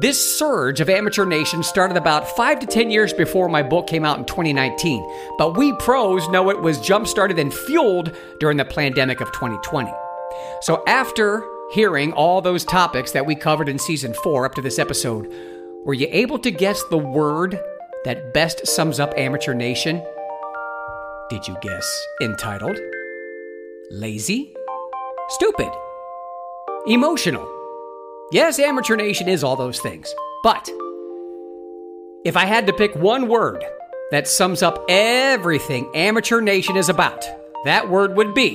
This surge of Amateur Nation started about five to 10 years before my book came out in 2019, but we pros know it was jump started and fueled during the pandemic of 2020. So, after hearing all those topics that we covered in season four up to this episode, were you able to guess the word that best sums up Amateur Nation? Did you guess entitled? Lazy? Stupid? Emotional? Yes, Amateur Nation is all those things. But if I had to pick one word that sums up everything Amateur Nation is about, that word would be